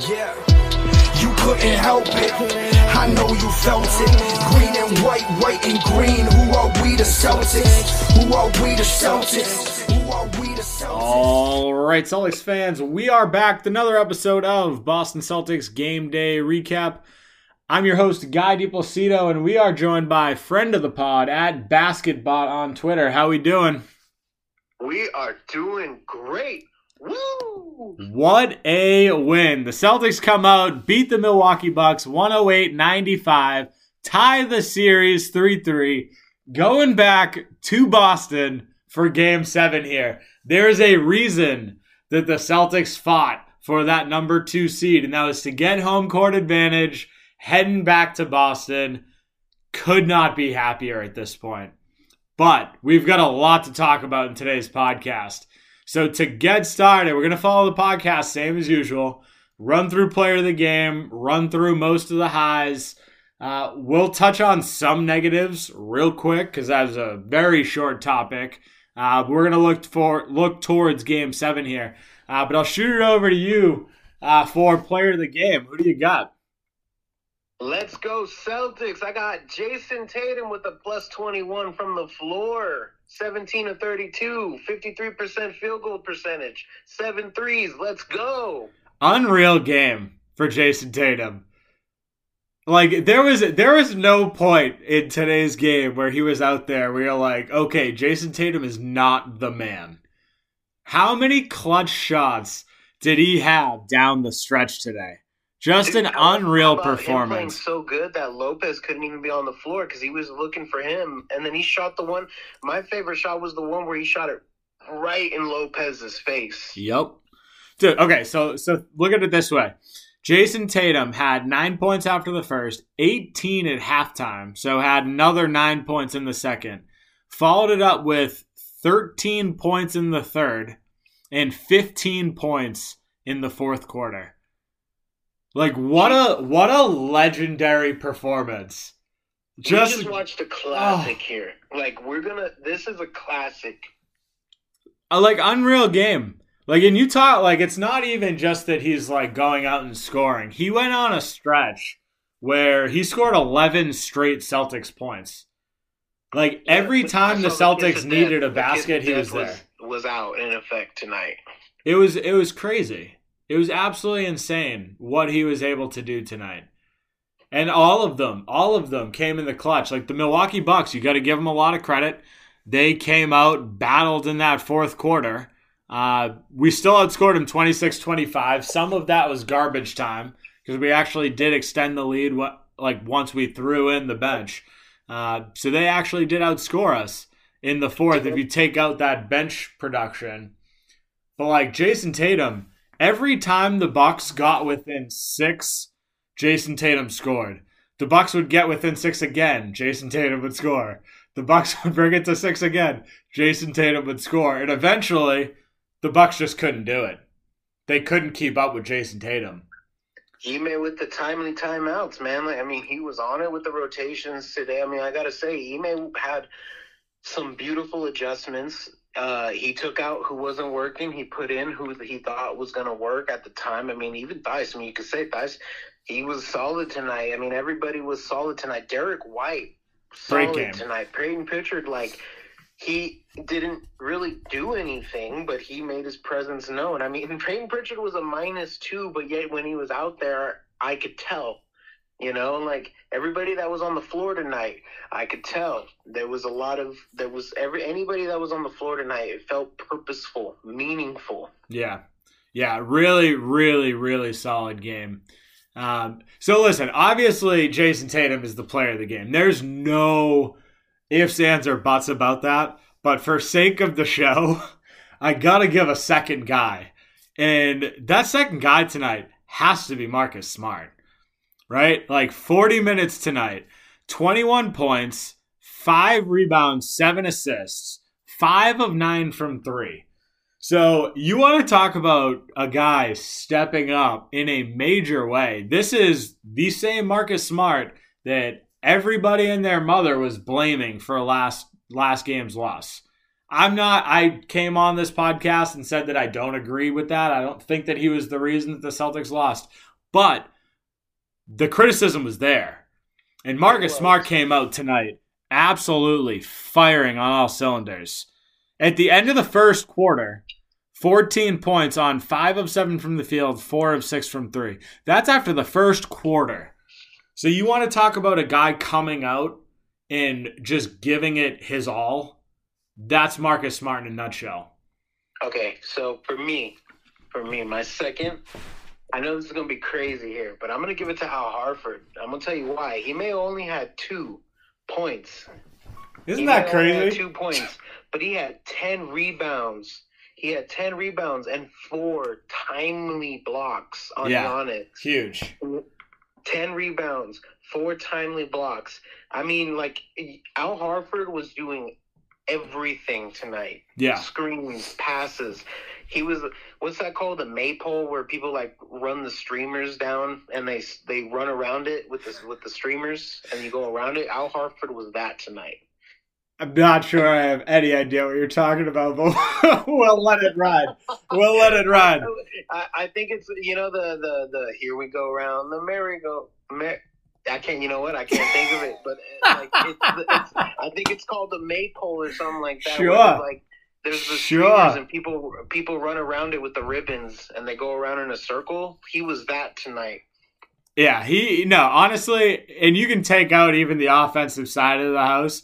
Yeah, you couldn't help it. I know you felt it. Green and white, white and green. Who are we the Celtics? Who are we the Celtics? Who are we the Celtics? All right, Celtics fans, we are back with another episode of Boston Celtics Game Day Recap. I'm your host, Guy DiPlacido, and we are joined by friend of the pod at BasketBot on Twitter. How are we doing? We are doing great. What a win. The Celtics come out, beat the Milwaukee Bucks 108-95, tie the series 3-3, going back to Boston for game 7 here. There's a reason that the Celtics fought for that number 2 seed and that was to get home court advantage heading back to Boston. Could not be happier at this point. But we've got a lot to talk about in today's podcast. So to get started, we're going to follow the podcast same as usual. Run through player of the game, run through most of the highs. Uh, we'll touch on some negatives real quick because that's a very short topic. Uh, we're going to look for look towards Game Seven here, uh, but I'll shoot it over to you uh, for player of the game. Who do you got? Let's go Celtics. I got Jayson Tatum with a plus 21 from the floor. 17 to 32, 53% field goal percentage, seven threes. Let's go. Unreal game for Jayson Tatum. Like there was there was no point in today's game where he was out there where you're like, okay, Jayson Tatum is not the man. How many clutch shots did he have down the stretch today? Just Dude, an unreal how about him performance. so good that Lopez couldn't even be on the floor because he was looking for him, and then he shot the one. My favorite shot was the one where he shot it right in Lopez's face. Yep. Dude, okay, so so look at it this way. Jayson Tatum had nine points after the first, 18 at halftime, so had another nine points in the second. Followed it up with 13 points in the third and 15 points in the fourth quarter. Like what a what a legendary performance. Just, Just, just watched a ah. classic Oh. here. Like we're gonna. This is a classic. a like unreal game. Like in Utah, like it's not even just that he's like going out and scoring. He went on a stretch where he scored 11 straight Celtics points. Like every time the Celtics needed death- a basket, he was death there. Was out in effect tonight. It was it was crazy. It was absolutely insane what he was able to do tonight. And all of them, all of them came in the clutch. Like the Milwaukee Bucks, you got to give them a lot of credit. They came out, battled in that fourth quarter. Uh, we still outscored them 26 25. Some of that was garbage time because we actually did extend the lead like once we threw in the bench. Uh, so they actually did outscore us in the fourth if you take out that bench production. But like Jayson Tatum, every time the Bucks got within six, Jayson Tatum scored. The Bucks would get within six again, Jayson Tatum would score. The Bucks would bring it to six again, Jayson Tatum would score, and eventually, the Bucks just couldn't do it. They couldn't keep up with Jayson Tatum. Ime with the timely timeouts, man. Like, I mean, he was on it with the rotations today. I mean, I gotta say, Ime had some beautiful adjustments. Uh, he took out who wasn't working. He put in who he thought was gonna work at the time. I mean, even Theis. I mean, you could say Theis. He was solid tonight. I mean, everybody was solid tonight. Derrick White, solid tonight. Payton Pritchard, like he didn't really do anything, but he made his presence known. I mean, Payton Pritchard was a minus two, but yet when he was out there, I could tell. You know, like everybody that was on the floor tonight, I could tell there was a lot of there was every anybody that was on the floor tonight. It felt purposeful, meaningful. Yeah. Yeah, really, really, really solid game. Um, so listen, obviously Jayson Tatum is the player of the game. There's no ifs, ands, or buts about that. But for sake of the show, I gotta give a second guy. And that second guy tonight has to be Marcus Smart. Right? Like 40 minutes tonight, 21 points, five rebounds, seven assists, five of nine from three. So you want to talk about a guy stepping up in a major way. This is the same Marcus Smart that everybody and their mother was blaming for last last game's loss. I'm not. I came on this podcast and said that I don't agree with that. I don't think that he was the reason that the Celtics lost, but the criticism was there. And Marcus Smart came out tonight absolutely firing on all cylinders. At the end of the first quarter, 14 points on 5 of 7 from the field, 4 of 6 from 3. That's after the first quarter. So you want to talk about a guy coming out and just giving it his all? That's Marcus Smart in a nutshell. Okay, so for me, for me, my second, I know this is gonna be crazy here, but I'm gonna give it to Al Horford. I'm gonna tell you why. He may only had two points. Isn't that may only had crazy? Two points, but he had ten rebounds. He had ten rebounds and four timely blocks on Yeah. Giannis. Huge. 10 rebounds, four timely blocks. I mean, like, Al Horford was doing everything tonight Yeah. screens, passes. He was, what's that called? The maypole where people like run the streamers down and they they run around it with the, with the streamers and you go around it. Al Horford was that tonight. I'm not sure I have any idea what you're talking about, but we'll let it ride. We'll let it ride. I, I think it's, you know, the, the, the, here we go around the merry-go, mer- I can't, you know what? I can't think of it, but uh, like it's, it's, I think it's called the maypole or something like that. Sure. Like there's the Sure. streamers and people people run around it with the ribbons and they go around in a circle. He was that tonight. Yeah, he no, honestly, and you can take out even the offensive side of the house.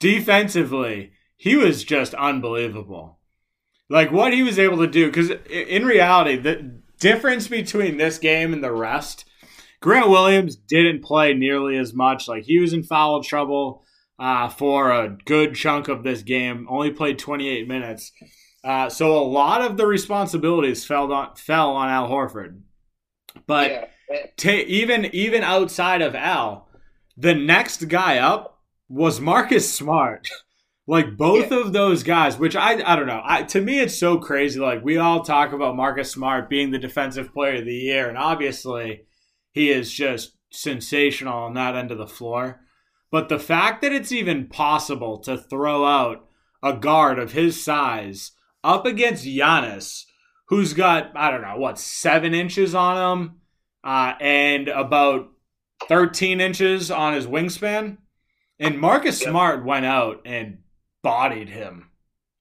Defensively, he was just unbelievable. Like what he was able to do cuz in reality, the difference between this game and the rest, Grant Williams didn't play nearly as much. Like he was in foul trouble uh, for a good chunk of this game. Only played 28 minutes. Uh, so a lot of the responsibilities fell on fell on Al Horford. But yeah. Ta even even outside of Al, the next guy up was Marcus Smart. like both of those guys, which I I don't know. I to me it's so crazy. Like we all talk about Marcus Smart being the defensive player of the year, and obviously he is just sensational on that end of the floor. But the fact that it's even possible to throw out a guard of his size up against Giannis, who's got I don't know what seven inches on him, uh, and about thirteen inches on his wingspan, and Marcus Yep. Smart went out and bodied him.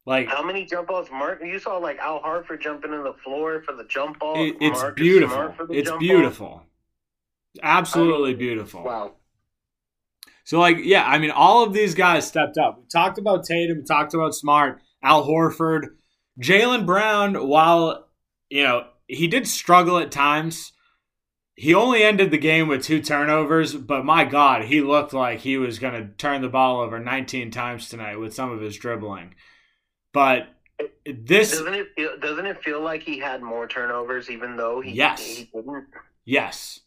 Like How many jump balls? Mark, you saw like Al Horford jumping in the floor for the jump ball. it- it's Marcus beautiful. Smart for the It's jump ball. beautiful. Absolutely I mean, beautiful. Wow. So, like, yeah, I mean, all of these guys stepped up. We talked about Tatum, we talked about Smart, Al Horford, Jaylen Brown. While you know he did struggle at times, he only ended the game with two turnovers. But my God, he looked like he was going to turn the ball over 19 times tonight with some of his dribbling. But this, Doesn't it feel? Doesn't it feel like he had more turnovers, even though he Yes. he didn't? Yes.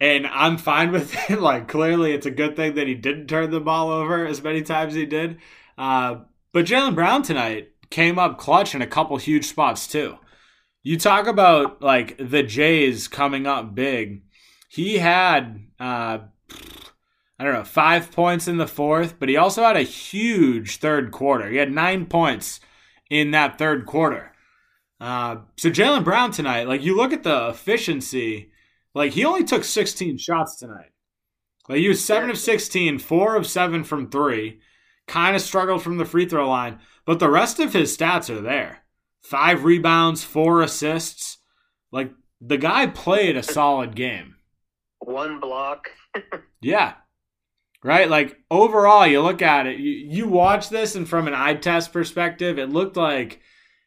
And I'm fine with it. Like, clearly, it's a good thing that he didn't turn the ball over as many times as he did. Uh, but Jaylen Brown tonight came up clutch in a couple huge spots, too. You talk about, like, the Jays coming up big. He had, uh, I don't know, five points in the fourth, but he also had a huge third quarter. He had nine points in that third quarter. Uh, so Jaylen Brown tonight, like you look at the efficiency, like he only took 16 shots tonight. Like he was seven of 16, four of seven from three. Kind of struggled from the free throw line, but the rest of his stats are there. Five rebounds, four assists. Like the guy played a solid game. One block. Yeah. Right? Like overall, you look at it, you, you watch this, and from an eye test perspective, it looked like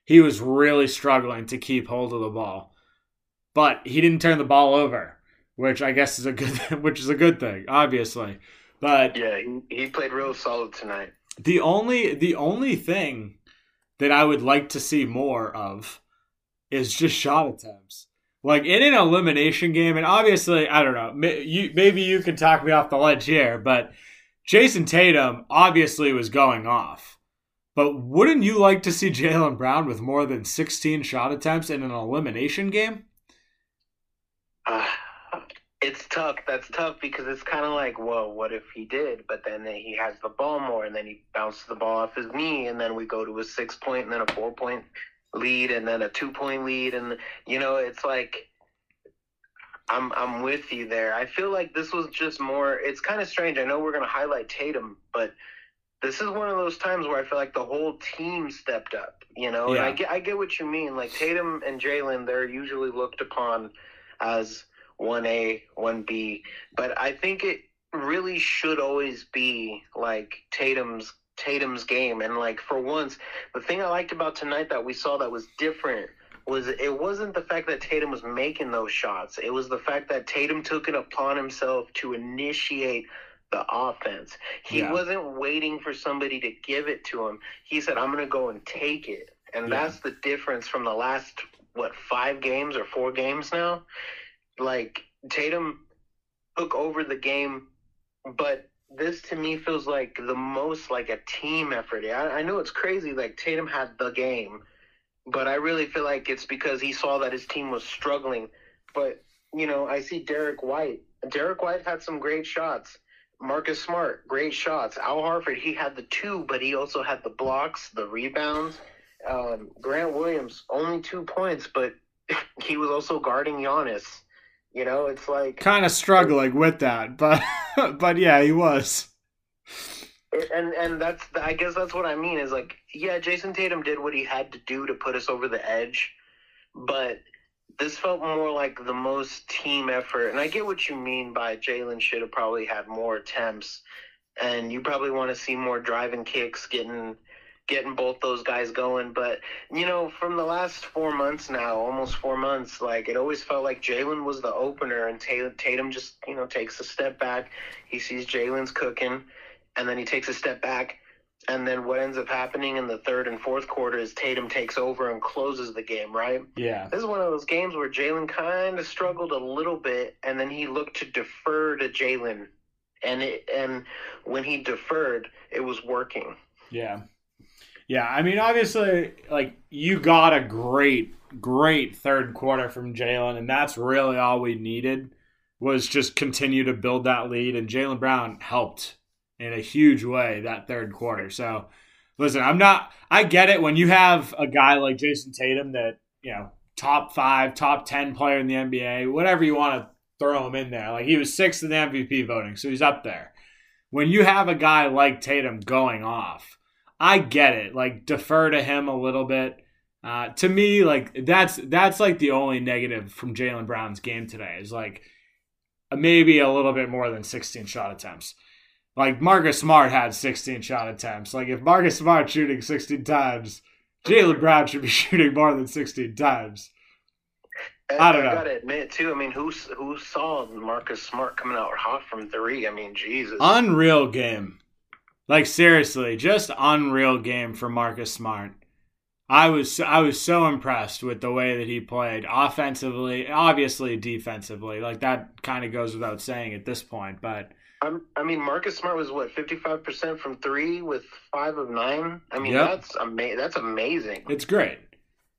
he was really struggling to keep hold of the ball. But he didn't turn the ball over, which I guess is a good which is a good thing, obviously. But Yeah, he, played real solid tonight. the only the only thing that I would like to see more of is just shot attempts. Like in an elimination game, and obviously, I don't know. may- You, maybe you can talk me off the ledge here, but Jayson Tatum obviously was going off. But wouldn't you like to see Jaylen Brown with more than 16 shot attempts in an elimination game? Uh, it's tough. That's tough because it's kind of like, well, what if he did? But then he has the ball more, and then he bounces the ball off his knee, and then we go to a six point, and then a four point lead, and then a two point lead, and you know, it's like. I'm I'm with you there. I feel like this was just more. It's kind of strange. I know we're gonna highlight Tatum, but this is one of those times where I feel like the whole team stepped up. You know, Yeah. and I get I get what you mean. Like Tatum and Jaylen, they're usually looked upon as one A, one B, but I think it really should always be like Tatum's Tatum's game. And like for once, the thing I liked about tonight that we saw that was different was it wasn't the fact that Tatum was making those shots. It was the fact that Tatum took it upon himself to initiate the offense. He Yeah. wasn't waiting for somebody to give it to him. He said, "I'm going to go and take it." And Yeah. that's the difference from the last what five games or four games now. Like Tatum took over the game, but this to me feels like the most like a team effort. I, I know it's crazy. Like Tatum had the game, but I really feel like it's because he saw that his team was struggling. But you know, I see Derrick White. Derrick White had some great shots. Marcus Smart, great shots. Al Horford, he had the two, but he also had the blocks, the rebounds. Um, Grant Williams, only two points, but he was also guarding Giannis. You know, it's like Kind of struggling with that, but but yeah, he was. and and that's I guess that's what I mean is like yeah, Jayson Tatum did what he had to do to put us over the edge, but this felt more like the most team effort. And I get what you mean by Jaylen should have probably had more attempts, and you probably want to see more driving kicks, getting getting both those guys going. But you know, from the last four months now, almost four months, like it always felt like Jaylen was the opener, and Tatum, just you know takes a step back. He sees Jaylen's cooking, and then he takes a step back. And then what ends up happening in the third and fourth quarter is Tatum takes over and closes the game, right? Yeah. This is one of those games where Jaylen kind of struggled a little bit, and then he looked to defer to Jaylen, and it and when he deferred, it was working. Yeah. Yeah, I mean, obviously, like you got a great, great third quarter from Jaylen, and that's really all we needed was just continue to build that lead. And Jaylen Brown helped in a huge way that third quarter. So, listen, I'm not. I get it when you have a guy like Jayson Tatum that you know top five, top ten player in the NBA, whatever you want to throw him in there. Like he was sixth in the MVP voting, so he's up there. When you have a guy like Tatum going off. I get it. Like defer to him a little bit. Uh, to me, like that's that's like the only negative from Jaylen Brown's game today is like maybe a little bit more than 16 shot attempts. Like Marcus Smart had 16 shot attempts. Like if Marcus Smart shooting 16 times, Jaylen Brown should be shooting more than 16 times. And I don't know. gotta admit too. I mean, who who saw Marcus Smart coming out hot from three? I mean, Jesus. Unreal game. Like seriously, just unreal game for Marcus Smart. I was I was so impressed with the way that he played offensively, obviously defensively. Like that kind of goes without saying at this point, but I'm, mean, Marcus Smart was what fifty five percent from three with five of nine. I mean, Yep. that's ama- That's amazing. it's great.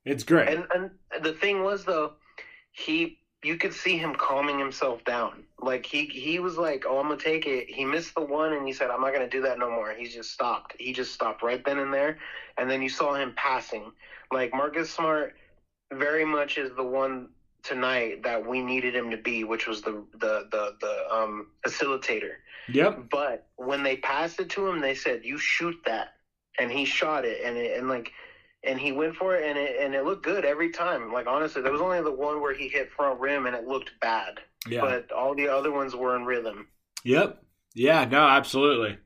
It's great. And and the thing was though, he you could see him calming himself down. Like he he was like, "Oh, I'm gonna take it." He missed the one, and he said, "I'm not gonna do that no more." He just stopped. He just stopped right then and there, and then you saw him passing. Like Marcus Smart, very much is the one tonight that we needed him to be, which was the the the the um facilitator. yep. But when they passed it to him, they said, "You shoot that," and he shot it, and it, and like, and he went for it, and it and it looked good every time. Like honestly, there was only the one where he hit front rim, and it looked bad, Yeah. but all the other ones were in rhythm. Yep. Yeah, no, absolutely.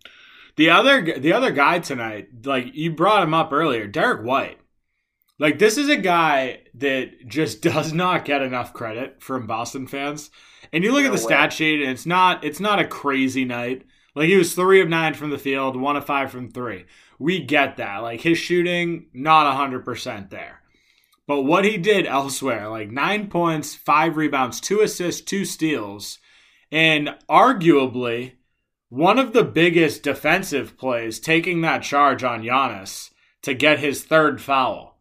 The other the other guy tonight, like you brought him up earlier, Derrick White. Like this is a guy that just does not get enough credit from Boston fans. And you look at the way. stat sheet and it's not it's not a crazy night. Like he was 3 of 9 from the field, 1 of 5 from 3. We get that. Like his shooting not 100% there. But what he did elsewhere, like 9 points, 5 rebounds, 2 assists, 2 steals, and arguably one of the biggest defensive plays taking that charge on Giannis to get his third foul.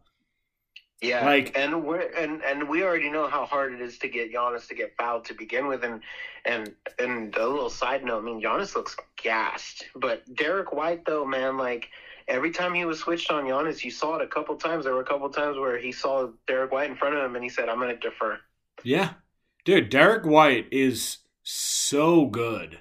Yeah, Like- and we're and and we already know how hard it is to get Giannis to get fouled to begin with, and and and a little side note, I mean Giannis looks gassed, but Derrick White though, man, like every time he was switched on Giannis, you saw it a couple times. There were a couple times where he saw Derrick White in front of him, and he said, "I'm going to defer." Yeah. Dude, Derek White is so good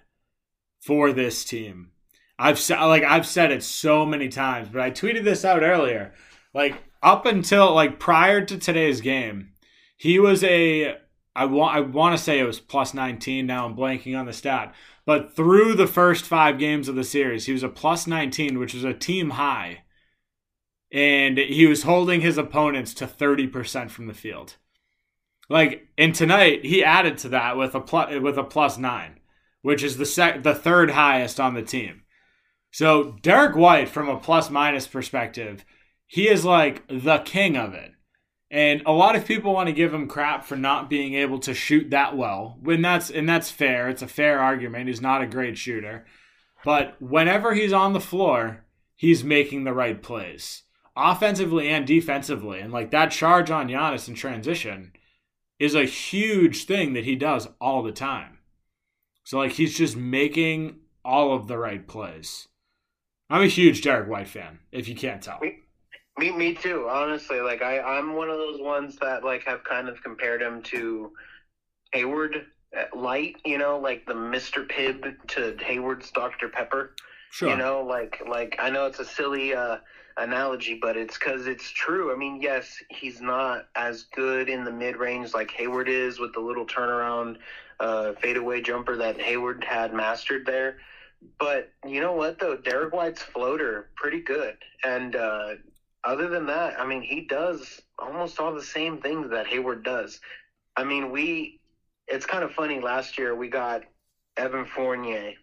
for this team. I've said like I've said it so many times, but I tweeted this out earlier. Like up until like prior to today's game, he was a I want I want to say it was plus 19 now I'm blanking on the stat. But through the first 5 games of the series, he was a plus 19, which was a team high. And he was holding his opponents to 30% from the field. Like and tonight he added to that with a plus with a plus nine, which is the sec- the third highest on the team. So Derrick White, from a plus minus perspective, he is like the king of it. And a lot of people want to give him crap for not being able to shoot that well. When that's and that's fair. It's a fair argument. He's not a great shooter. But whenever he's on the floor, he's making the right plays. Offensively and defensively. And like that charge on Giannis in transition is a huge thing that he does all the time. So like he's just making all of the right plays. I'm a huge Derrick White fan, if you can't tell. Me, me too. Honestly, like I, I'm one of those ones that like have kind of compared him to Hayward uh, light. You know, like the Mister Pibb to Hayward's Dr Pepper. Sure. You know, like like I know it's a silly uh, analogy, but it's because it's true. I mean, yes, he's not as good in the mid range like Hayward is with the little turnaround uh, fadeaway jumper that Hayward had mastered there. But you know what though, Derrick White's floater pretty good, and uh, other than that, I mean, he does almost all the same things that Hayward does. I mean, we it's kind of funny. Last year we got Evan Fournier,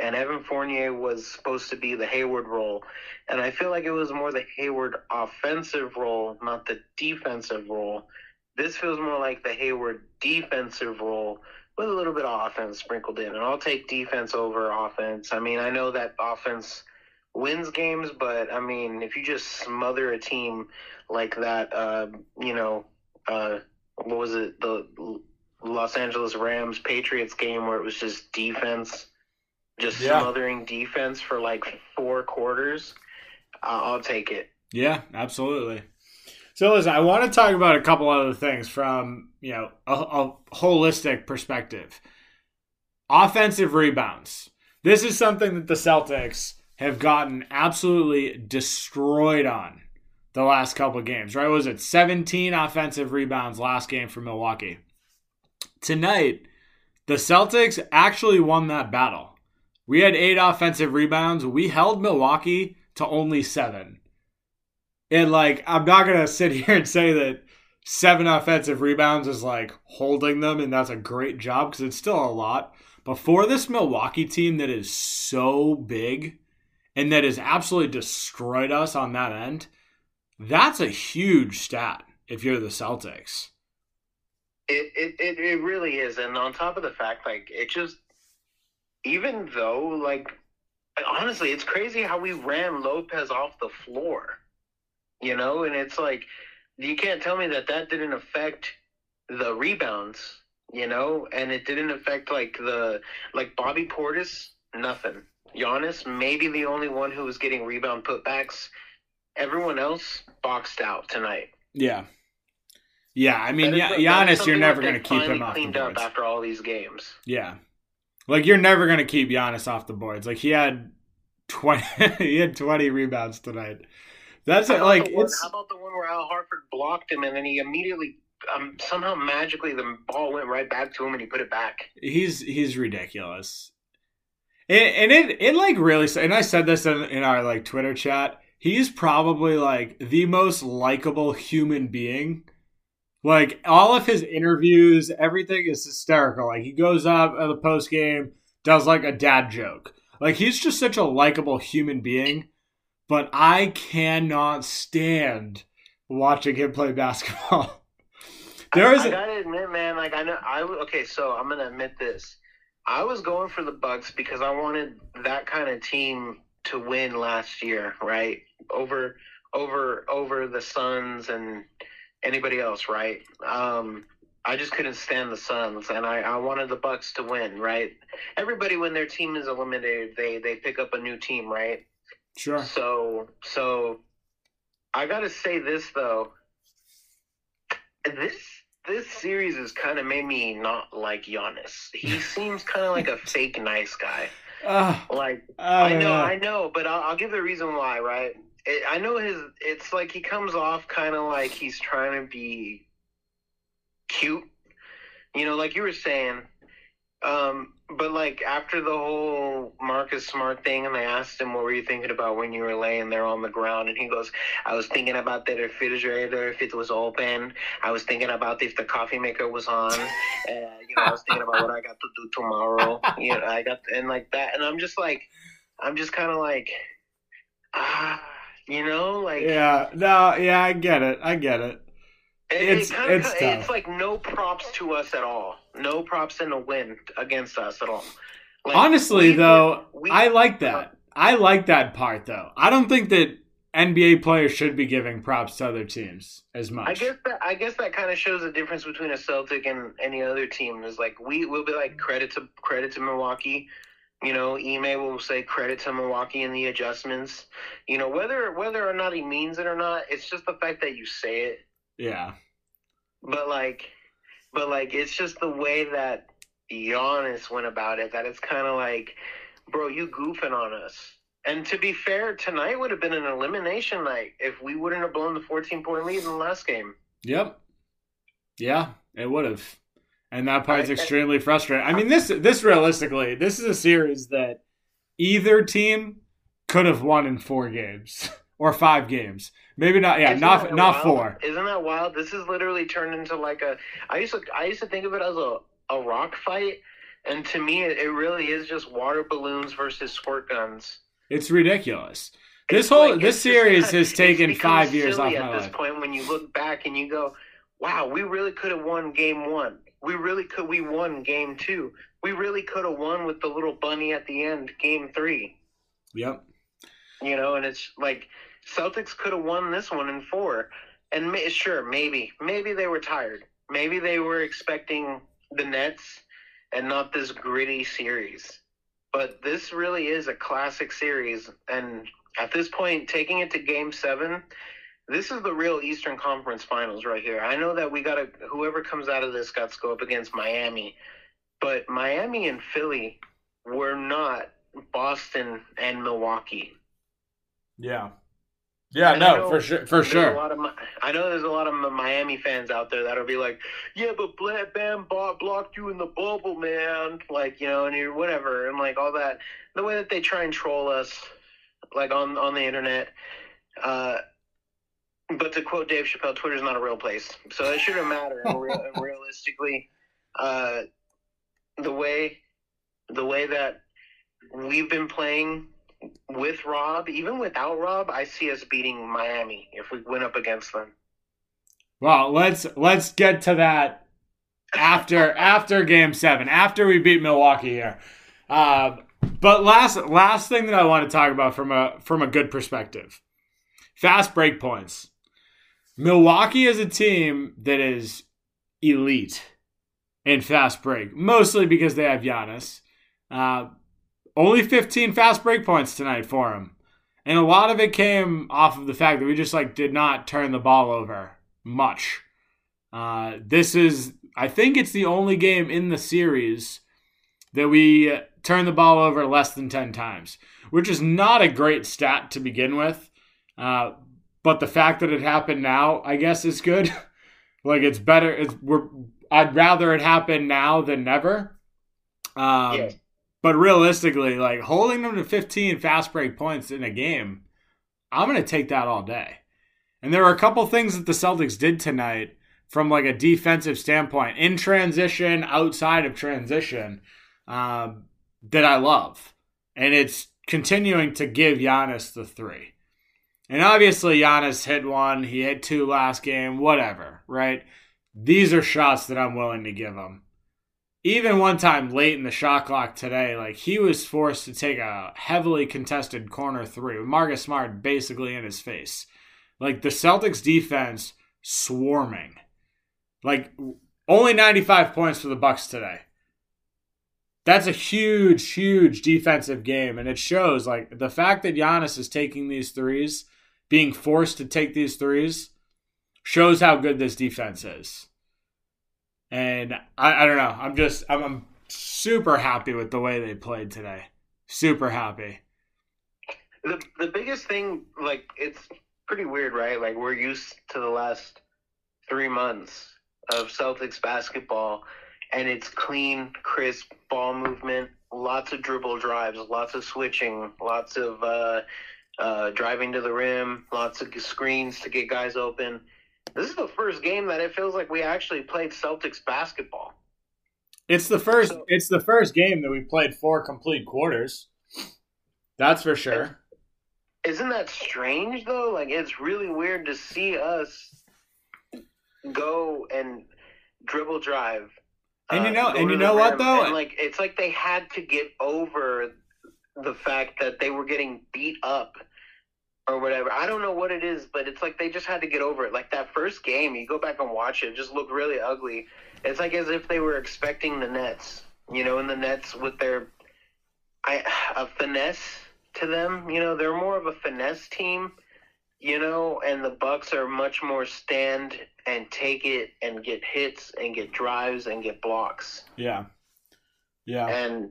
and Evan Fournier was supposed to be the Hayward role, and I feel like it was more the Hayward offensive role, not the defensive role. This feels more like the Hayward defensive role with a little bit of offense sprinkled in. And I'll take defense over offense. I mean, I know that offense wins games, but I mean, if you just smother a team like that, uh, you know, uh, what was it? The Los Angeles Rams Patriots game where it was just defense, just Yeah. smothering defense for like four quarters. Uh, I'll take it. Yeah, absolutely. So listen, I want to talk about a couple other things from you know a, a holistic perspective. Offensive rebounds. This is something that the Celtics have gotten absolutely destroyed on the last couple games. Right? Was it 17 offensive rebounds last game for Milwaukee? Tonight, the Celtics actually won that battle. We had eight offensive rebounds. We held Milwaukee to only seven. And like, I'm not gonna sit here and say that seven offensive rebounds is like holding them, and that's a great job because it's still a lot. But for this Milwaukee team that is so big and that has absolutely destroyed us on that end, that's a huge stat if you're the Celtics. It, it it really is, and on top of the fact, like it just, even though like, honestly, it's crazy how we ran Lopez off the floor, you know, and it's like, you can't tell me that that didn't affect the rebounds, you know, and it didn't affect like the like Bobby Portis, nothing. Giannis, maybe the only one who was getting rebound putbacks. Everyone else boxed out tonight. Yeah. Yeah, I mean, That is- yeah, Giannis, you're never going to keep him off the cleaned up boards. after all these games. Yeah. Like you're never gonna keep Giannis off the boards. Like he had twenty he had twenty rebounds tonight. That's it. Like one- it's how about the one where Al Horford blocked him and then he immediately um, somehow magically the ball went right back to him and he put it back. he's he's ridiculous. And, and it it like really and I said this in, in our like Twitter chat. He's probably like the most likable human being. Like all of his interviews, everything is hysterical. Like he goes up at the post game, does like a dad joke. Like he's just such a likable human being. But I cannot stand watching him play basketball. there is I, I gotta admit, man. Like I know I okay. So I'm gonna admit this. I was going for the Bucks because I wanted that kind of team to win last year, right? Over over over the Suns and anybody else, right? Um, I just couldn't stand the Suns, and I, I wanted the Bucks to win, right? Everybody, when their team is eliminated, they they pick up a new team, right? Sure. So so, I gotta say this though. This this series has kind of made me not like Giannis. He seems kind of like a fake nice guy. Uh, Like I, I don't know, I know, but I'll, I'll give the reason why, right? It, I know his. It's like he comes off kind of like he's trying to be cute, you know, like you were saying. Um, but like after the whole Marcus Smart thing, and they asked him, "What were you thinking about when you were laying there on the ground?" and he goes, "I was thinking about the refrigerator if it was open. I was thinking about if the coffee maker was on. Uh, you know, I was thinking about what I got to do tomorrow. You know, I got and like that, and I'm just like, I'm just kind of like, ah, you know, like Yeah, no, yeah, I get it. I get it. it, It's- it kinda, it's it's, like no props to us at all. No props in the win against us at all. Like, Honestly, we though, we- I like that. I like that part, though. I don't think that NBA players should be giving props to other teams as much. I guess that I guess that kind of shows the difference between a Celtic and any other team. Is like we will be like credit to credit to Milwaukee. You know, Ime will say credit to Milwaukee in the adjustments. You know, whether whether or not he means it or not, it's just the fact that you say it. yeah, But like, but like, it's just the way that Giannis went about it. That it's kind of like, bro, you goofing on us. And to be fair, tonight would have been an elimination night if we wouldn't have blown the 14 point lead in the last game. yep, yeah, it would have. And that part's I- extremely frustrating. I mean, this this realistically, this is a series that either team could have won in four games or five games. Maybe not. Yeah, Isn't not not wild? four. Isn't that wild? This is literally turned into like a. I used to I used to think of it as a a rock fight, and to me, it, it really is just water balloons versus squirt guns. It's ridiculous. This It's whole like- this just series has taken five years off at this life. point when you look back and you go, "Wow, we really could have won game one. We really could. We won game two. We really could have won with the little bunny at the end, game three. Yep. You know, and it's like Celtics could have won this one in four. And ma- sure, maybe, maybe they were tired. Maybe they were expecting the Nets and not this gritty series. But this really is a classic series, and at this point, taking it to Game Seven, this is the real Eastern Conference Finals right here. I know that we got to whoever comes out of this got to go up against Miami, but Miami and Philly were not Boston and Milwaukee. Yeah. Yeah, And no, know for sure, for There's a sure. lot of I know there's a lot of Miami fans out there that'll be like, "Yeah, but Bla- Bam blocked you in the bubble, man." Like you know, and you're whatever, and like all that. The way that they try and troll us, like on on the internet. Uh, but to quote Dave Chappelle, Twitter's not a real place, so it shouldn't matter. real, realistically, uh, the way the way that we've been playing with Rob, even without Rob, I see us beating Miami if we went up against them. Well, let's let's get to that after after game seven, after we beat Milwaukee here. Um, but last last thing that I want to talk about from a from a good perspective, fast break points. Milwaukee is a team that is elite in fast break, mostly because they have Giannis. Uh, only 15 fast break points tonight for him. And a lot of it came off of the fact that we just like did not turn the ball over much. Uh, this is, I think it's the only game in the series that we uh, turn the ball over less than 10 times, which is not a great stat to begin with. Uh, but the fact that it happened now, I guess, is good. like it's better. It's we're. I'd rather it happen now than never. Um, Yeah. But realistically, like holding them to 15 fast break points in a game, I'm going to take that all day. And there were a couple things that the Celtics did tonight from like a defensive standpoint in transition, outside of transition, um, that I love. And it's continuing to give Giannis the three. And obviously, Giannis hit one, he hit two last game, whatever, right? These are shots that I'm willing to give him. Even one time late in the shot clock today, like he was forced to take a heavily contested corner three with Marcus Smart basically in his face. Like the Celtics defense swarming. Like only 95 points for the Bucks today. That's a huge, huge defensive game, and it shows like the fact that Giannis is taking these threes, being forced to take these threes, shows how good this defense is. And I, I don't know. I'm just I'm, I'm super happy with the way they played today. Super happy. The the biggest thing, like it's pretty weird, right? Like we're used to the last three months of Celtics basketball, and it's clean, crisp ball movement, lots of dribble drives, lots of switching, lots of uh, uh, driving to the rim, lots of screens to get guys open. This is the first game that it feels like we actually played Celtics basketball. It's the first. So, it's the first game that we played four complete quarters. That's for sure. Isn't that strange though? Like it's really weird to see us go and dribble drive. And you uh, know, uh, and you know what though? And like it's like they had to get over the fact that they were getting beat up or whatever. I don't know what it is, but it's like they just had to get over it. Like that first game, you go back and watch it, it just looked really ugly. It's like as if they were expecting the Nets, you know, and the Nets with their I a finesse to them. You know, they're more of a finesse team, you know, and the Bucks are much more stand and take it and get hits and get drives and get blocks. Yeah. Yeah. And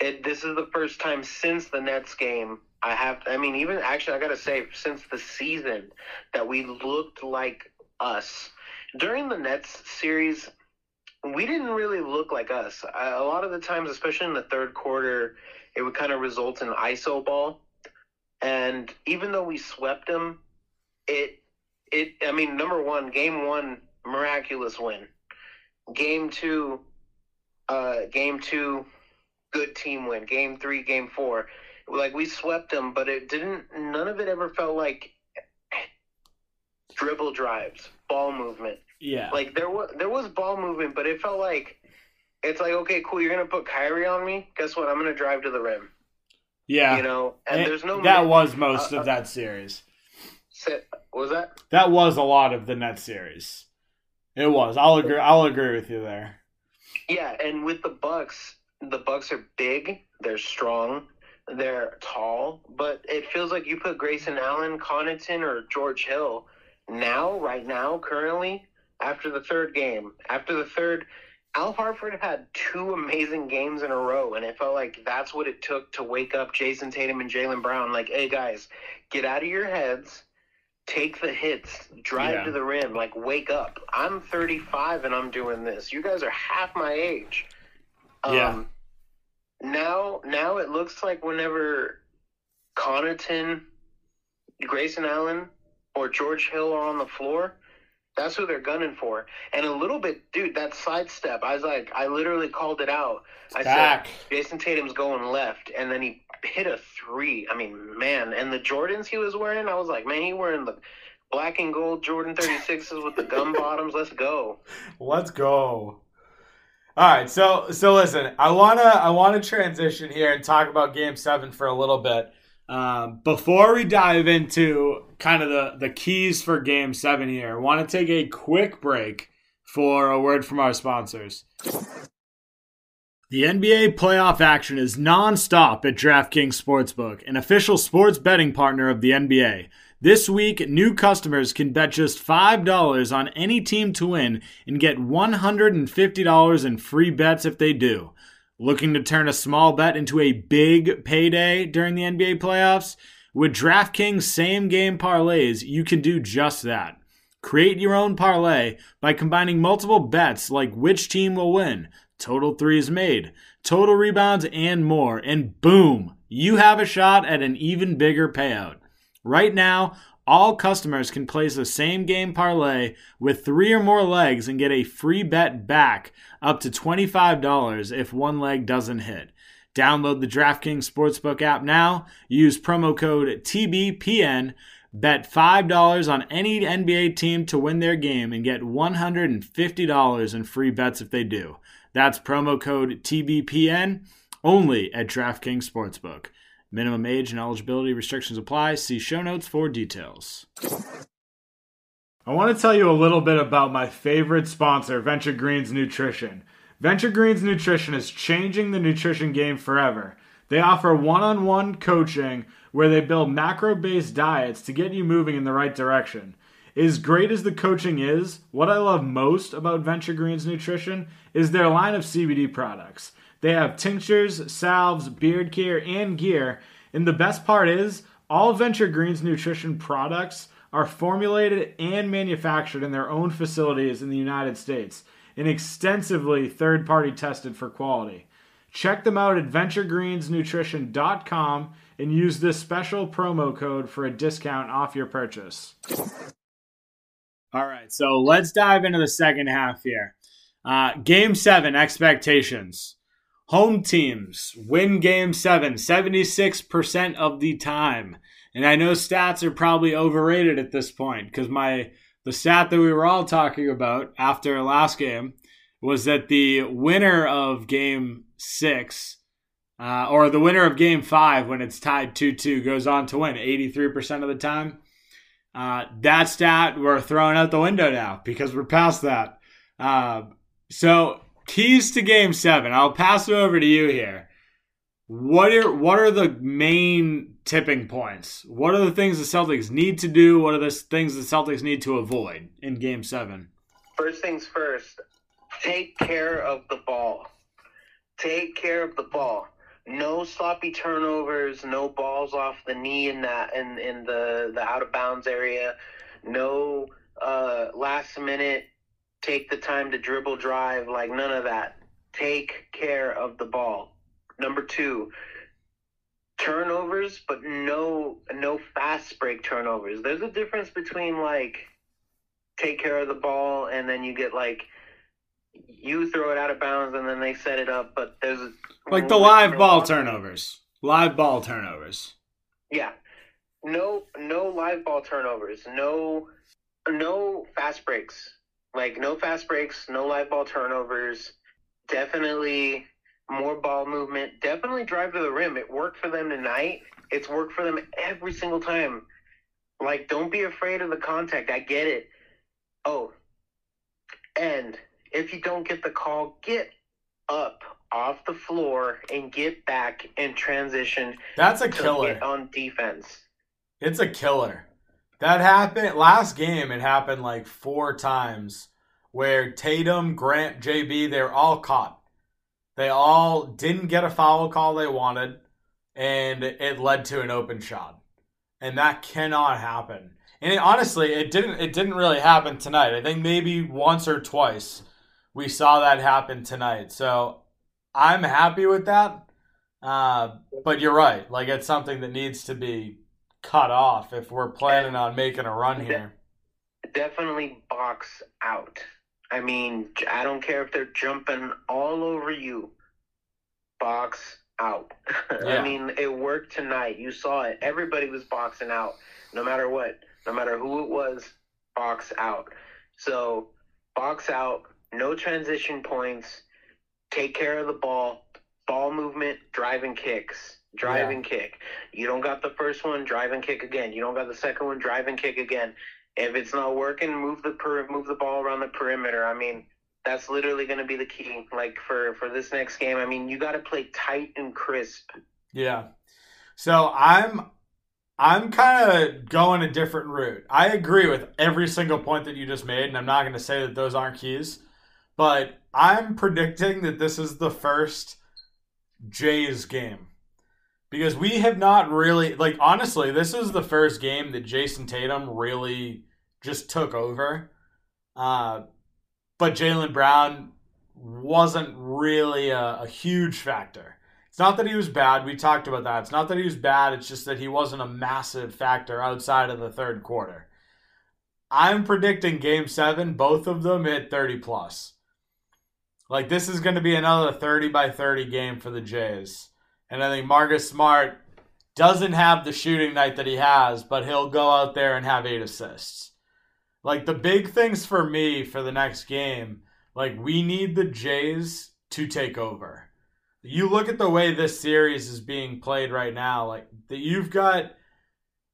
it, this is the first time since the Nets game I have I mean even actually I got to say since the season that we looked like us. During the Nets series we didn't really look like us. A lot of the times especially in the third quarter it would kind of result in iso ball. And even though we swept them, it it I mean number 1, game 1 miraculous win. Game 2 uh game 2 good team win. Game 3, game 4 like we swept them, but it didn't none of it ever felt like dribble drives, ball movement. Yeah. Like there was there was ball movement, but it felt like it's like, okay, cool, you're gonna put Kyrie on me. Guess what? I'm gonna drive to the rim. Yeah, you know, and, and there's no that mid- was most uh, of that series. was that? That was a lot of the net series. It was. I'll agree. I'll agree with you there. Yeah, and with the Bucks, the Bucks are big. They're strong. They're tall, but it feels like you put Grayson Allen, Connaughton, or George Hill now, right now, currently, after the third game, after the third Al Horford had two amazing games in a row, and it felt like that's what it took to wake up Jayson Tatum and Jaylen Brown. Like, hey guys, get out of your heads, take the hits, drive yeah. to the rim, like wake up. I'm 35 and I'm doing this. You guys are half my age. Yeah. Um, Now, now it looks like whenever Connaughton, Grayson Allen, or George Hill are on the floor, that's who they're gunning for. And a little bit, dude, that sidestep, I was like, I literally called it out. I Back. said, Jayson Tatum's going left. And then he hit a three. I mean, man. And the Jordans he was wearing, I was like, man, he wearing the black and gold Jordan 36s with the gum bottoms. Let's go. Let's go. All right, so so listen, I wanna I wanna transition here and talk about Game Seven for a little bit. Um, before we dive into kind of the, the keys for game seven here, I want to take a quick break for a word from our sponsors. The NBA playoff action is non-stop at DraftKings Sportsbook, an official sports betting partner of the NBA. This week, new customers can bet just $5 on any team to win and get $150 in free bets if they do. Looking to turn a small bet into a big payday during the NBA playoffs? With DraftKings same game parlays, you can do just that. Create your own parlay by combining multiple bets like which team will win, total threes made, total rebounds, and more, and boom, you have a shot at an even bigger payout. Right now, all customers can place the same game parlay with three or more legs and get a free bet back up to $25 if one leg doesn't hit. Download the DraftKings Sportsbook app now. Use promo code TBPN. Bet $5 on any NBA team to win their game and get $150 in free bets if they do. That's promo code TBPN only at DraftKings Sportsbook. Minimum age and eligibility restrictions apply. See show notes for details. I want to tell you a little bit about my favorite sponsor, Venture Greens Nutrition. Venture Greens Nutrition is changing the nutrition game forever. They offer one on one coaching where they build macro based diets to get you moving in the right direction. As great as the coaching is, what I love most about Venture Greens Nutrition is their line of CBD products. They have tinctures, salves, beard care, and gear. And the best part is, all Venture Greens Nutrition products are formulated and manufactured in their own facilities in the United States and extensively third party tested for quality. Check them out at venturegreensnutrition.com and use this special promo code for a discount off your purchase. All right, so let's dive into the second half here. Uh, game seven expectations. Home teams win game seven 76% of the time. And I know stats are probably overrated at this point because my the stat that we were all talking about after last game was that the winner of game six, uh, or the winner of game five when it's tied 2 2, goes on to win 83% of the time. Uh, that stat we're throwing out the window now because we're past that. Uh, so, keys to game seven. I'll pass it over to you here. What are what are the main tipping points? What are the things the Celtics need to do? What are the things the Celtics need to avoid in game seven? First things first, take care of the ball. Take care of the ball. No sloppy turnovers, no balls off the knee in that in, in the, the out of bounds area. No uh, last minute take the time to dribble drive, like none of that. Take care of the ball. Number two, turnovers, but no no fast break turnovers. There's a difference between like take care of the ball and then you get like you throw it out of bounds and then they set it up, but there's like the live ball turnovers. Live ball turnovers. Yeah. No no live ball turnovers. No no fast breaks. Like no fast breaks, no live ball turnovers. Definitely more ball movement. Definitely drive to the rim. It worked for them tonight. It's worked for them every single time. Like, don't be afraid of the contact. I get it. Oh, and if you don't get the call, get up off the floor and get back and transition. That's a killer on defense. It's a killer. That happened last game. It happened like four times where Tatum, Grant, JB, they're all caught. They all didn't get a foul call they wanted, and it led to an open shot. And that cannot happen. And it, honestly, it didn't. It didn't really happen tonight. I think maybe once or twice we saw that happen tonight. So I'm happy with that. Uh, but you're right. Like it's something that needs to be cut off if we're planning on making a run here. Definitely box out. I mean, I don't care if they're jumping all over you. Box out. Yeah. I mean, it worked tonight. You saw it. Everybody was boxing out, no matter what, no matter who it was, box out. So, box out, no transition points, take care of the ball, ball movement, driving kicks. Drive yeah. and kick. You don't got the first one, drive and kick again. You don't got the second one, drive and kick again. If it's not working, move the per- move the ball around the perimeter. I mean, that's literally going to be the key. Like for for this next game, I mean, you got to play tight and crisp. Yeah. So I'm I'm kind of going a different route. I agree with every single point that you just made, and I'm not going to say that those aren't keys, but I'm predicting that this is the first Jays game because we have not really like honestly this is the first game that Jayson Tatum really just took over. Uh, but Jaylen Brown wasn't really a, a, huge factor. It's not that he was bad. We talked about that. It's not that he was bad. It's just that he wasn't a massive factor outside of the third quarter. I'm predicting game seven, both of them hit 30 plus. Like, this is going to be another 30 by 30 game for the Jays. And I think Marcus Smart doesn't have the shooting night that he has, but he'll go out there and have eight assists. Like the big things for me for the next game, like we need the Jays to take over. You look at the way this series is being played right now, like that you've got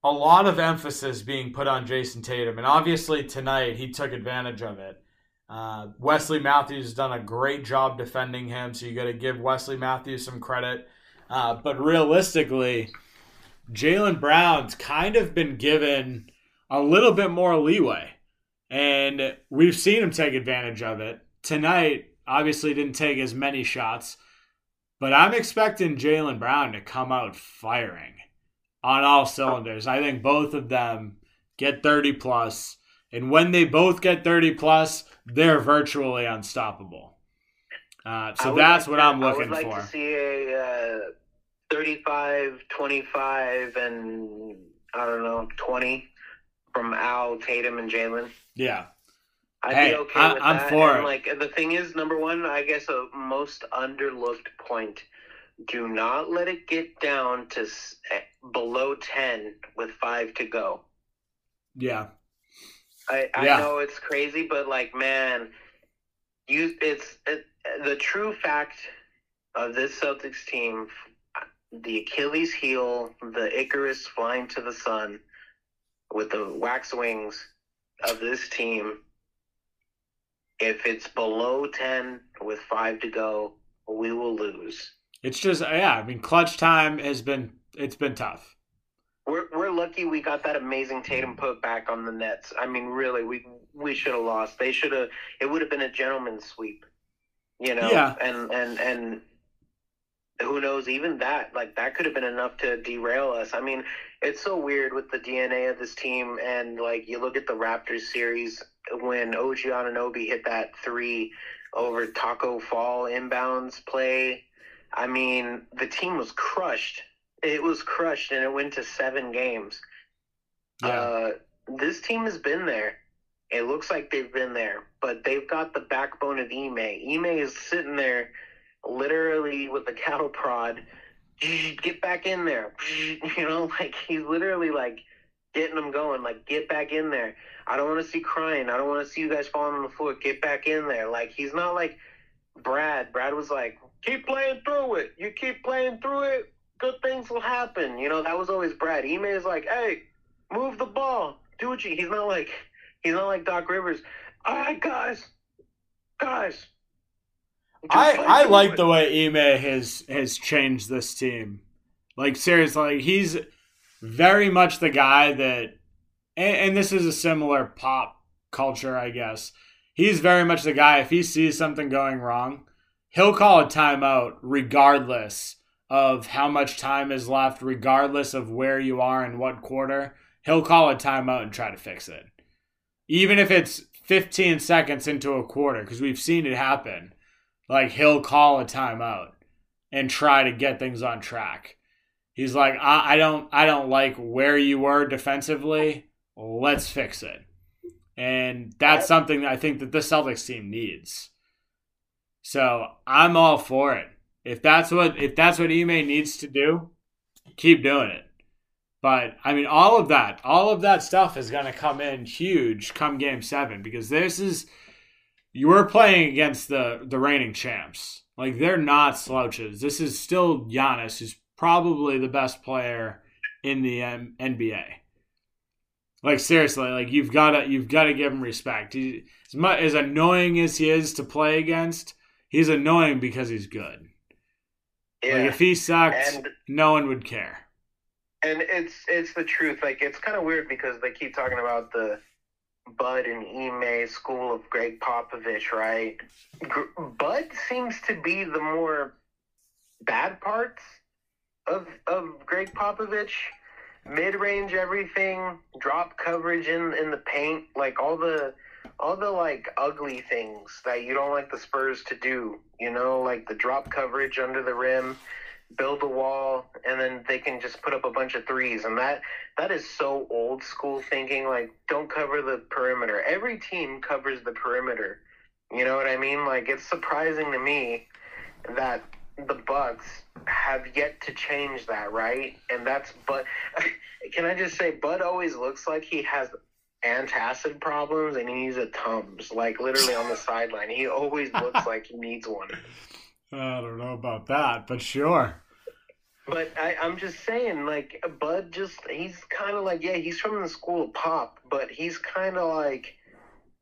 a lot of emphasis being put on Jayson Tatum, and obviously tonight he took advantage of it. Uh, Wesley Matthews has done a great job defending him, so you got to give Wesley Matthews some credit. Uh, but realistically, Jaylen Brown's kind of been given a little bit more leeway, and we've seen him take advantage of it. Tonight, obviously, didn't take as many shots, but I'm expecting Jalen Brown to come out firing on all cylinders. I think both of them get 30 plus, and when they both get 30 plus, they're virtually unstoppable. Uh, so that's like what to, I'm looking I would like for. to see a uh, 35, 25, and I don't know, 20 from Al, Tatum, and Jaylen. Yeah. I'd Hey, be okay I- with I'm that. for and it. like the thing is, number one, I guess a most underlooked point. Do not let it get down to s- eh, below ten with five to go. Yeah. I, I Yeah. know it's crazy, but like, man, you it's it, the true fact of this Celtics team. The Achilles heel, the Icarus flying to the sun, with the wax wings of this team. If it's below ten with five to go, we will lose. It's just yeah, I mean clutch time has been it's been tough. We're we're lucky we got that amazing Tatum put back on the Nets. I mean, really, we we should have lost. They should have. It would have been a gentleman's sweep, you know. Yeah. And and and who knows? Even that, like that, could have been enough to derail us. I mean, it's so weird with the DNA of this team, and like you look at the Raptors series when OG Anunoby hit that three over Tacko Fall inbounds play. I mean, the team was crushed. It was crushed, and it went to seven games. Yeah. Uh, this team has been there. It looks like they've been there, but they've got the backbone of Ime. Ime is sitting there, literally with a cattle prod. Get back in there, you know, like he's literally like getting them going. Like get back in there. I don't want to see crying. I don't want to see you guys falling on the floor. Get back in there. Like he's not like Brad. Brad was like, keep playing through it. You keep playing through it. Good things will happen. You know, that was always Brad. Ime is like, hey, move the ball. Do what you. He's not like he's not like Doc Rivers. All right, guys, guys. I I like the way Ime has has changed this team. Like seriously, like, he's very much the guy that, and, and this is a similar pop culture, I guess. He's very much the guy. If he sees something going wrong, he'll call a timeout regardless of how much time is left, regardless of where you are in what quarter. He'll call a timeout and try to fix it, even if it's 15 seconds into a quarter, because we've seen it happen like he'll call a timeout and try to get things on track. He's like, I, I don't I don't like where you were defensively. Let's fix it. And that's something that I think that the Celtics team needs. So I'm all for it. If that's what if that's what Ime needs to do, keep doing it. But I mean, all of that, all of that stuff is going to come in huge come Game Seven because this is you were playing against the the reigning champs. Like they're not slouches. This is still Giannis, who's probably the best player in the um, M- NBA. Like seriously, like you've got to you've got to give him respect. He, as much as annoying as he is to play against, he's annoying because he's good. Yeah. Like if he sucked, And- no one would care. And it's it's the truth. Like it's kind of weird because they keep talking about the Bud and Ime school of Gregg Popovich, right? Gr- Bud seems to be the more bad parts of of Gregg Popovich. Mid range everything, drop coverage in in the paint, like all the all the like ugly things that you don't like the Spurs to do. You know, like the drop coverage under the rim build a wall and then they can just put up a bunch of threes. And that that is so old school thinking like don't cover the perimeter. Every team covers the perimeter. You know what i mean? Like it's surprising to me that the bucks have yet to change that right? And that's but can i just say bud always looks like he has antacid problems and he needs a tums like literally on the sideline. He always looks like he needs one. I don't know about that, but sure. But I, I'm just saying, like Bud, just he's kind of like yeah, he's from the school of pop, but he's kind of like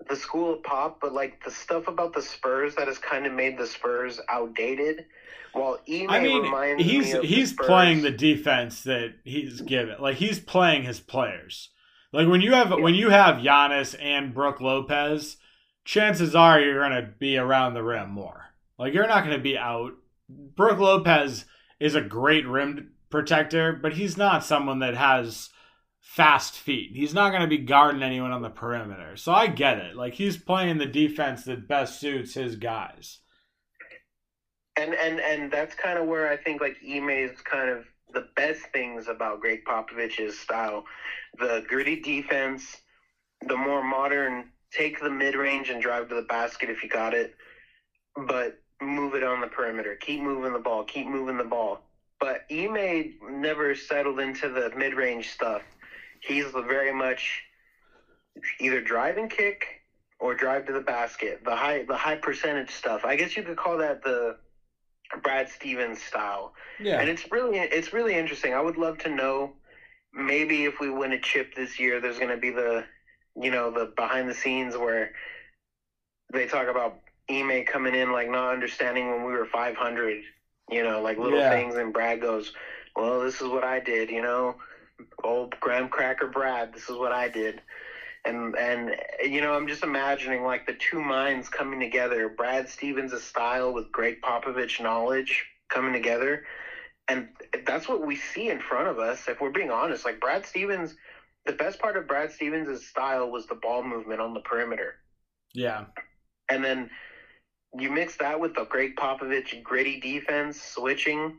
the school of pop, but like the stuff about the Spurs that has kind of made the Spurs outdated. While Ime I mean, reminds he's me of he's the Spurs, playing the defense that he's given. Like he's playing his players. Like when you have when you have Giannis and Brook Lopez, chances are you're gonna be around the rim more. Like you're not gonna be out. Brook Lopez is a great rim protector, but he's not someone that has fast feet. He's not going to be guarding anyone on the perimeter. So I get it. Like he's playing the defense that best suits his guys. and and and that's kind of where I think like Ime is kind of the best things about Gregg Popovich's style, the gritty defense, the more modern take the mid range and drive to the basket if you got it, but move it on the perimeter. Keep moving the ball. Keep moving the ball. But Ime never settled into the mid range stuff. He's very much either drive and kick or drive to the basket. The high the high percentage stuff. I guess you could call that the Brad Stevens style. Yeah. And it's really it's really interesting. I would love to know maybe if we win a chip this year there's going to be the you know the behind the scenes where they talk about Ime coming in like not understanding when we were 500, you know, like little Yeah. things and Brad goes, "Well, this is what I did, you know. Old graham cracker Brad, this is what I did." And and you know, I'm just imagining like the two minds coming together, Brad Stevens' style with Gregg Popovich knowledge coming together. And that's what we see in front of us. If we're being honest, like Brad Stevens, the best part of Brad Stevens' style was the ball movement on the perimeter. Yeah. And then you mix that with the Gregg Popovich gritty defense, switching.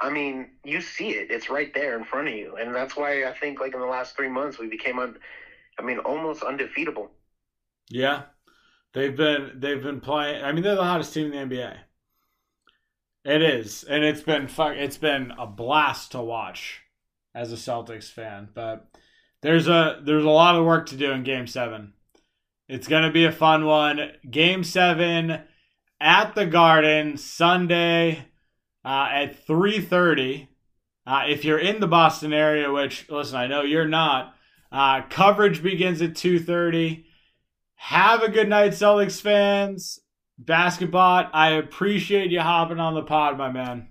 I mean, you see it. It's right there in front of you. And that's why I think, like, in the last three months, we became, un- I mean, almost undefeatable. Yeah. They've been they've been playing I mean they're the hottest team in the NBA. It is. And it's been fuck it's been a blast to watch as a Celtics fan, but there's a there's a lot of work to do in game 7. It's to be a fun one. Game 7 at the Garden Sunday uh, at 3:30. Uh, if you're in the Boston area, which listen, I know you're not, uh, coverage begins at 2:30. Have a good night, Celtics fans. Basketball, I appreciate you hopping on the pod, my man.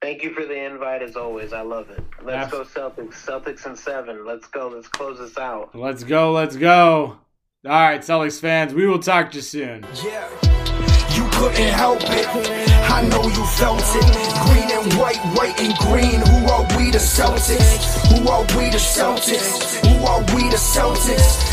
Thank you for the invite, as always. I love it. Let's go, Celtics. Celtics and seven. Let's go. Let's close this out. Let's go, let's go. All right, Celtics fans, we will talk to you soon. Yeah. Couldn't help it. I know you felt it. Green and white, white and green. Who are we the Celtics? Who are we the Celtics? Who are we the Celtics?